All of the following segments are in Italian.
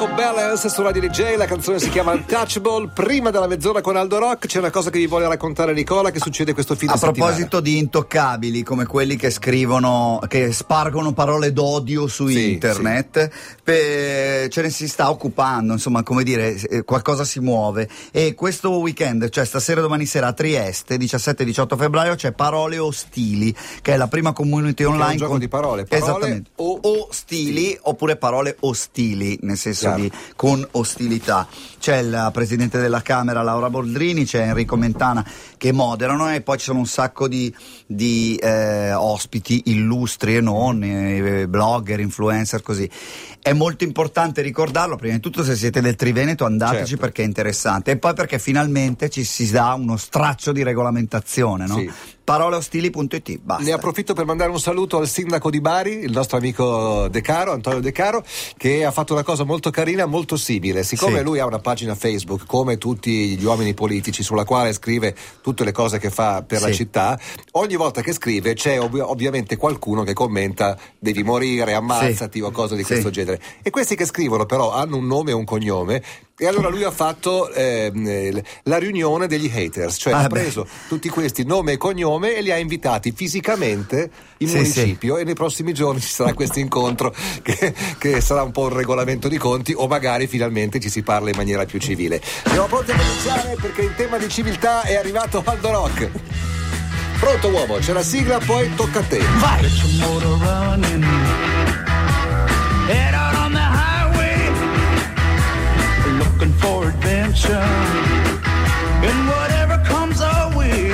Jacob Balance su Radio DJ, la canzone si chiama Untouchable. Prima della mezz'ora con Aldo Rock c'è una cosa che vi vuole raccontare Nicola che succede questo fine A settimana. proposito di intoccabili, come quelli che scrivono, che spargono parole d'odio su Sì, internet, pe- ce ne si sta occupando, insomma, come dire, eh, qualcosa si muove. E questo weekend, cioè stasera e domani sera a Trieste, 17-18 febbraio, c'è Parole Ostili, che è la prima community online. un gioco con- di parole, parole Esattamente. o- O stili oppure parole ostili, nel senso. Di con ostilità. C'è la presidente della Camera Laura Boldrini, c'è Enrico Mentana che moderano e poi ci sono un sacco di, di, eh, ospiti illustri e non, eh, blogger, influencer, così. È molto importante ricordarlo, prima di tutto se siete del Triveneto andateci Certo. perché è interessante e poi perché finalmente ci si dà uno straccio di regolamentazione, no? Sì. Paroleostili.it, basta. Ne approfitto per mandare un saluto al sindaco di Bari, il nostro amico De Caro, Antonio De Caro, che ha fatto una cosa molto carina, molto simile. Siccome Sì. lui ha una pagina Facebook, come tutti gli uomini politici, sulla quale scrive tutte le cose che fa per la Sì. città, ogni volta che scrive c'è ov- ovviamente qualcuno che commenta devi morire, ammazzati o cose di Sì. questo genere. E questi che scrivono però hanno un nome e un cognome. E allora lui ha fatto ehm, eh, la riunione degli haters, cioè Ah, ha beh. preso tutti questi nome e cognome e li ha invitati fisicamente in Sì, municipio e nei prossimi giorni ci sarà questo incontro che, che sarà un po' un regolamento di conti o magari finalmente ci si parla in maniera più civile. Siamo pronti a cominciare perché in tema di civiltà è arrivato Aldo Rock. Pronto uomo, c'è la sigla, poi tocca a te. Vai! Adventure. And whatever comes our way.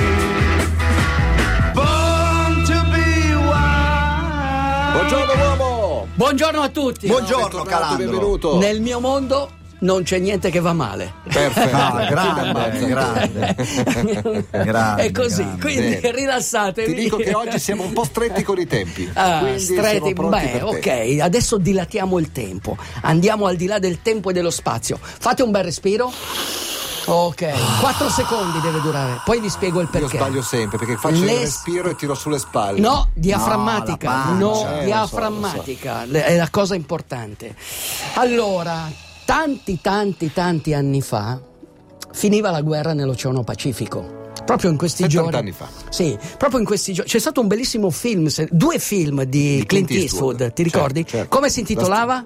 Born to be wild. Buongiorno uomo! Buongiorno a tutti. Buongiorno, Bentornato, Calandro. benvenuto. Nel mio mondo non c'è niente che va male. Perfetto. Ah, grande, grande. Grande, È così, grande. quindi Bene. rilassatevi. Ti dico che oggi siamo un po' stretti con i tempi. Ah, stretti, beh, ok, adesso dilatiamo il tempo, andiamo al di là del tempo e dello spazio. Fate un bel respiro. Ok, 4 secondi deve durare, poi vi spiego il Io perché. sbaglio sempre perché faccio Le- il respiro e tiro sulle spalle. No, diaframmatica, No, no. Eh, diaframmatica, le- è la cosa importante. Allora, tanti, tanti, tanti anni fa finiva la guerra nell'Oceano Pacifico. Proprio in questi 70 giorni. anni fa. Sì, proprio in questi giorni. C'è stato un bellissimo film, due film di, Di Clint, Clint Eastwood, Eastwood. ti ricordi? Certo, certo. Come si intitolava?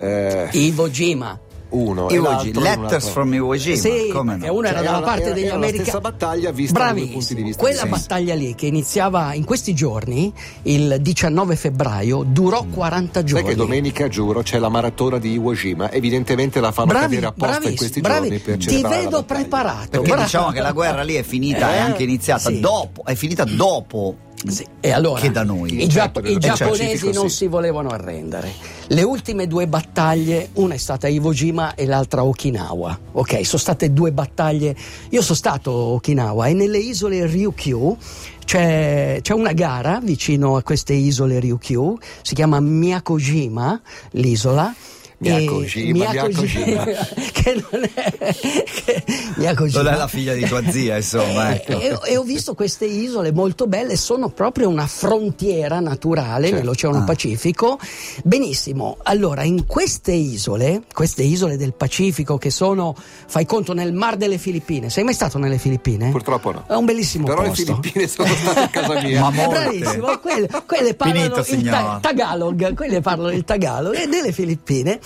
Eh, Iwo Jima. Uno e in un Letters from Iwo Jima. Sì, come perché no? uno era Cioè, dalla era- parte era- degli la americani. stessa battaglia vista da due punti di Bravissimo. vista Quella battaglia lì che iniziava in questi giorni, il 19 febbraio, durò 40 Sai giorni. che domenica, giuro, c'è la maratona di Iwo Jima. Evidentemente la fanno Bravi, cadere apposta in bravi, questi bravi. giorni per Ti vedo preparato. Perché Bravo. diciamo che la guerra lì è finita, è Eh, anche iniziata sì. dopo, è finita dopo Sì, E allora, che da noi. I, Certo, i nello giapponesi non sì. si volevano arrendere. Le ultime due battaglie, una è stata Iwo Jima e l'altra Okinawa. Ok, sono state due battaglie. Io sono stato a Okinawa e nelle isole Ryukyu c'è, c'è una gara vicino a queste isole Ryukyu, si chiama Miyakojima, l'isola. Miyakojima, E- Miyakojima. che non è che. Non è la figlia di tua zia, insomma. Ecco. E, e ho visto queste isole molto belle, sono proprio una frontiera naturale Certo. nell'Oceano Ah. Pacifico. Benissimo, allora in queste isole, queste isole del Pacifico che sono, fai conto, nel Mar delle Filippine, sei mai stato nelle Filippine? Purtroppo no. È un bellissimo Però le posto. Filippine sono state a casa mia. Ma È molte. bravissimo, quelle, quelle parlano Finito, il ta- Tagalog, quelle parlano il Tagalog e nelle Filippine, ne-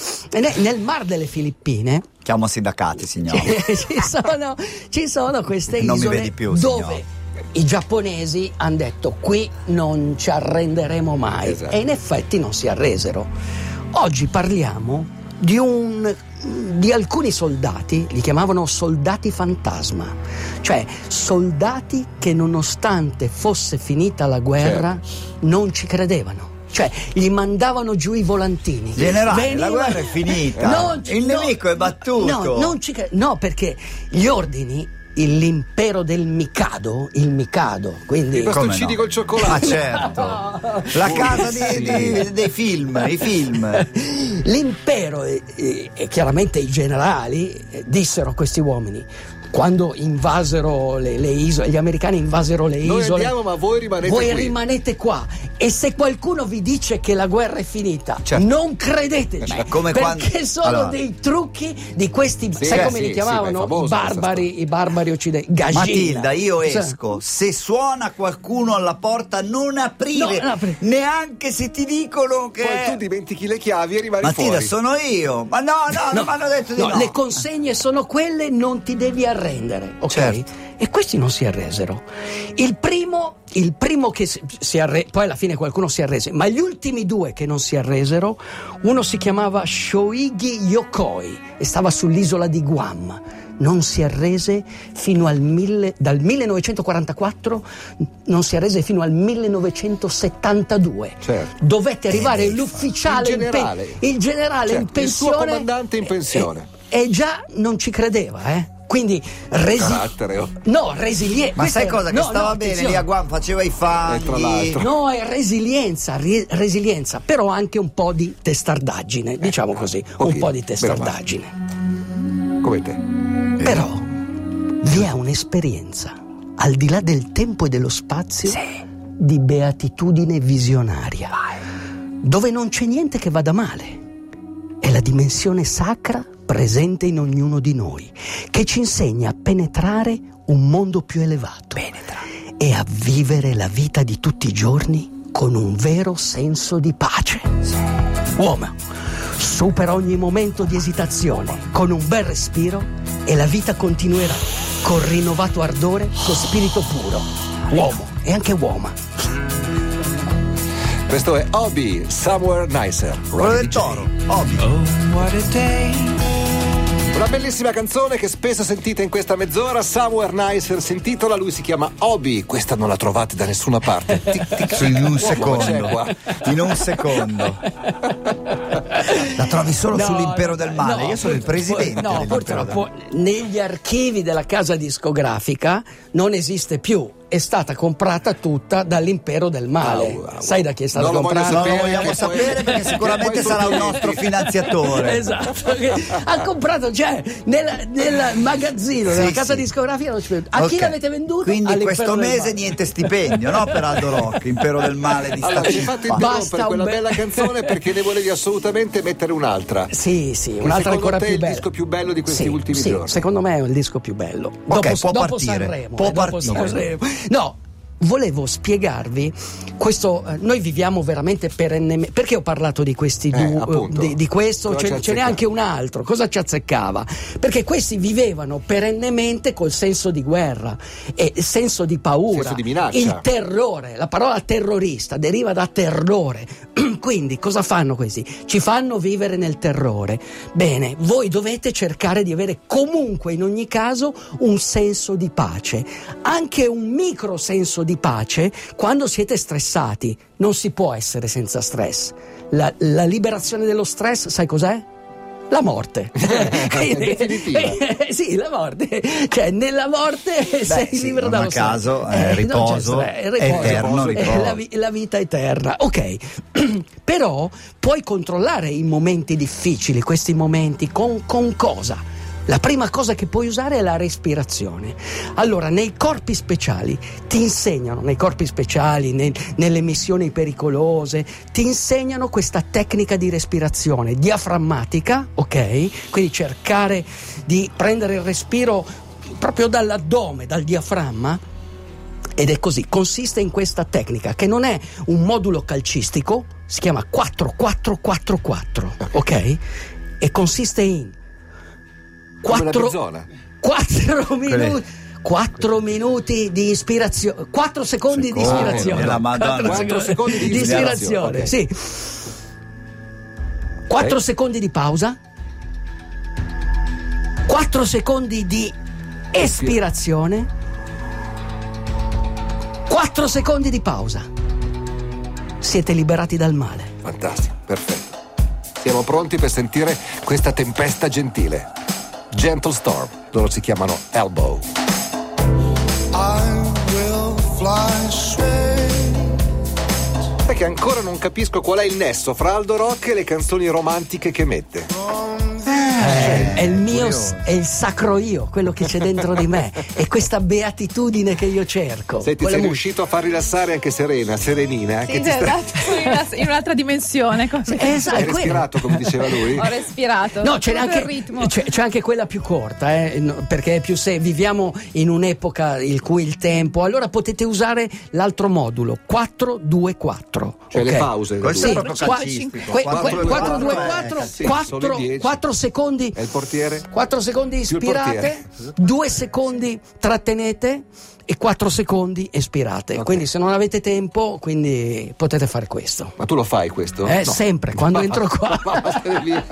nel Mar delle Filippine Chiamo sindacati, signore. ci, sono, ci sono queste Non mi isole vedi più, dove signor. i giapponesi hanno detto qui non ci arrenderemo mai Esatto. e in effetti non si arresero. Oggi parliamo di, un, di alcuni soldati, li chiamavano soldati fantasma, cioè soldati che nonostante fosse finita la guerra non ci credevano. Cioè, gli mandavano giù i volantini. Generale, la guerra è finita. Non Il no, nemico è battuto. No, non ci no, perché gli ordini, l'impero del Mikado, il Mikado, quindi I bastoncini no? col cioccolato. Ma certo. La casa di- di- dei film, i film. l'impero e, e- e chiaramente i generali eh, dissero a questi uomini quando invasero le, le isole, gli americani invasero le Noi isole. andiamo, ma voi rimanete voi qui. rimanete qua. E se qualcuno vi dice che la guerra è finita, Certo. non credeteci. È come perché quando- sono Allora. dei trucchi di questi. Sì, sai eh, come sì, li sì, chiamavano? questa barbari, i barbari occidentali. Matilda, io Sì. esco. Se suona qualcuno alla porta, non aprire. No, non apri- Neanche se ti dicono che. Poi tu dimentichi le chiavi e rimani Matilda, fuori. sono io. Ma no, no, non mi hanno detto di no. No, le consegne sono quelle, non ti devi arrendere, ok? Certo. E questi non si arresero. Il primo, il primo che si, arrese, poi alla fine qualcuno si arrese, ma gli ultimi due che non si arresero, uno si chiamava Shoigi Yokoi e stava sull'isola di Guam. Non si arrese fino al mille, dal 1944, non si arrese fino al 1972. Certo. Dovette arrivare l'ufficiale Il in pe- generale. il generale in Certo, il suo pensione comandante in pensione. e, e già non ci credeva eh quindi resi- Carattere, oh. no resilienza Ma sai cosa? Che stava bene lì a Guam, faceva i tra fanghi. l'altro. No, è resilienza, ri- resilienza, però anche un po' di testardaggine, diciamo così, un pochino, po' di testardaggine. Come te. Però vi è un'esperienza, al di là del tempo e dello spazio, di beatitudine visionaria, dove non c'è niente che vada male. È la dimensione sacra presente in ognuno di noi, che ci insegna a penetrare un mondo più elevato e a vivere la vita di tutti i giorni con un vero senso di pace. Uomo, supera ogni momento di esitazione con un bel respiro e la vita continuerà con rinnovato ardore, con spirito puro. Uomo e anche uomo. Questo è Hobby Somewhere Nicer. Quello del toro. Ovvio. Oh, what a day. Una bellissima canzone che spesso sentite in questa mezz'ora, Somewhere Nicer si intitola, lui si chiama Hobby, questa non la trovate da nessuna parte. Tic, tic, in un secondo. In un secondo. La trovi solo No, sull'impero del male. no, Io sono il presidente. No, purtroppo negli archivi della casa discografica non esiste più. È stata comprata tutta dall'impero del male. Au, au. Sai da chi è stata Non lo comprata? Non lo sapere, vogliamo che poi- sapere perché sicuramente sarà un nostro finanziatore. Esatto, ha comprato, cioè, nel, nel magazzino Sì, della casa sì. discografica non. A chi Ok. l'avete venduto? Quindi All'impero questo mese male. niente stipendio, no? Per Aldo Rock, impero del male di Allora, Stati fate Uniti. Basta un quella be- bella canzone perché ne volevi assolutamente mettere un'altra. Sì, sì, un'altra ancora te è più il bella. disco più bello di questi Sì, ultimi sì, giorni? Secondo me è il disco più bello. Ok, dopo, può dopo partire, Sanremo. può eh, dopo partire. Sanremo. No. Volevo spiegarvi questo. eh, noi viviamo veramente perennemente. Perché ho parlato di questi Eh, due? appunto. di, di questo? Ce, ce n'è anche un altro. Cosa ci azzeccava? Perché questi vivevano perennemente col senso di guerra e il senso di paura. Senso di minaccia. Il terrore. La parola terrorista deriva da terrore. Quindi cosa fanno questi? Ci fanno vivere nel terrore. Bene, voi dovete cercare di avere comunque in ogni caso un senso di pace, anche un micro senso di pace quando siete stressati. Non si può essere senza stress. La, la liberazione dello stress, sai cos'è? La morte. Definitiva. eh, sì, la morte. Cioè, nella morte sei sì, libero non dallo a caso, eh, c'è riposo, è riposo. eterno È riposo. la, la vita eterna. Ok, però puoi controllare i momenti difficili, questi momenti, con, con cosa? La prima cosa che puoi usare è la respirazione. Allora, nei corpi speciali ti insegnano, nei corpi speciali, nel- nelle missioni pericolose, ti insegnano questa tecnica di respirazione diaframmatica, ok? Quindi cercare di prendere il respiro proprio dall'addome, dal diaframma, ed è così, consiste in questa tecnica che non è un modulo calcistico, si chiama 4-4-4-4, ok? E consiste in Come la 4, mezz'ora. 4 minuti. 4 minuti di ispirazione, 4 secondi di Secondi, ispirazione. la Madonna. Quattro secondi di ispirazione, ispirazione, sì. 4 Ok. secondi di pausa. 4 secondi di espirazione. 4 secondi di pausa. Siete liberati dal male. Fantastico, perfetto. Siamo pronti per sentire questa tempesta gentile. Gentle Storm, loro si chiamano Elbow. Che ancora non capisco qual è il nesso fra Aldo Rock e le canzoni romantiche che mette. Eh, è il mio, curioso. è il sacro io, quello che c'è dentro di me. È questa beatitudine che io cerco. Senti, Quella sei mu- riuscito a far rilassare anche Serena, Serenina, Sì, che ti sta- esatto, in, una- in un'altra dimensione. come- Esatto, hai respirato come diceva lui? Ho respirato. No, c'è anche, c'è, c'è anche quella più corta, eh, no, perché è più se viviamo in un'epoca in cui il tempo, allora potete usare l'altro modulo 4-2-4. Cioè le ok? pause. Questo Sì, è proprio calcistico. que- Quattro, que- due, 4 2 quattro, 4 eh, sì, sono i dieci. 4 secondi E il portiere? 4 secondi ispirate, portiere. 2 secondi trattenete e 4 secondi espirate. Ok. Quindi se non avete tempo, quindi potete fare questo. Ma tu lo fai questo? Eh, sempre, quando entro qua. Ma via.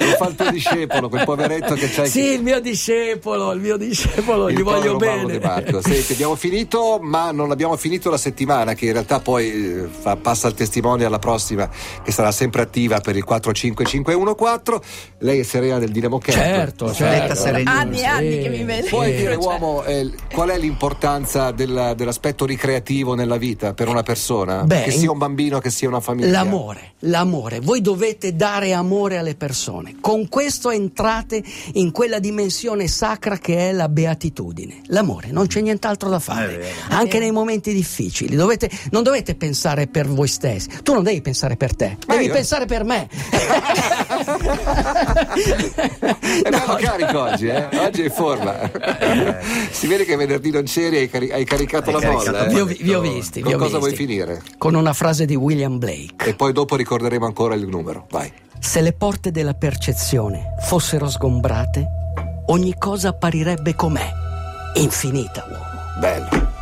Lo fa il tuo discepolo, quel poveretto che c'hai. Sì, il mio discepolo, il mio discepolo, il gli voglio bene. Senti, abbiamo finito, ma non abbiamo finito la settimana, che in realtà poi eh, fa- passa il testimone alla prossima, che sarà sempre attiva per il 45514. Lei è Serena del Dinamo Camp. Certo, certo. Anni e anni che mi vedo. Puoi dire, croce. uomo, eh, qual è l'importanza del- dell'aspetto ricreativo nella vita per una persona? Beh, che sia un bambino, che sia una famiglia. L'amore, l'amore. Voi dovete dare amore alle persone. Con questo entrate in quella dimensione sacra che è la beatitudine. L'amore, non c'è nient'altro da fare. vero. Anche nei momenti difficili. Dovete- non dovete pensare per voi stessi. Tu non devi pensare per te, Ma devi io- pensare per me. È bello No, carico oggi, eh? Oggi è in forma. si vede che venerdì non c'eri e hai, cari- hai caricato Hai la molla. eh? vi, ho, vi ho visti. Con vi ho cosa vuoi visti. finire? Con una frase di William Blake. E poi dopo ricorderemo ancora il numero. Vai. Se le porte della percezione fossero sgombrate, ogni cosa apparirebbe com'è, infinita, uomo. Bello.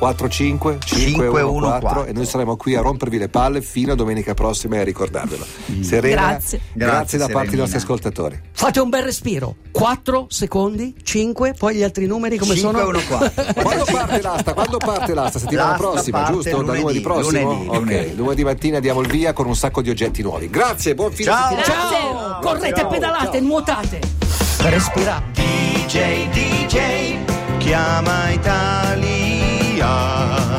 4, 5, 5, 1, 4 4. e noi saremo qui a rompervi le palle fino a domenica prossima e a ricordarvelo. Serena, Grazie. grazie, Grazie, da parte dei nostri ascoltatori. Fate un bel respiro. 4 secondi, 5, poi gli altri numeri come 5 sono? 1 4. Quando parte l'asta? Quando parte l'asta? Settimana L'asta prossima, parte giusto? Da lunedì, lunedì prossimo? lunedì, ok, lunedì. lunedì mattina diamo il via con un sacco di oggetti nuovi. Grazie, buon fine Ciao. settimana. Ciao! Correte, Ciao. pedalate, nuotate. Respirate. DJ, DJ, chiama Italia. saciar.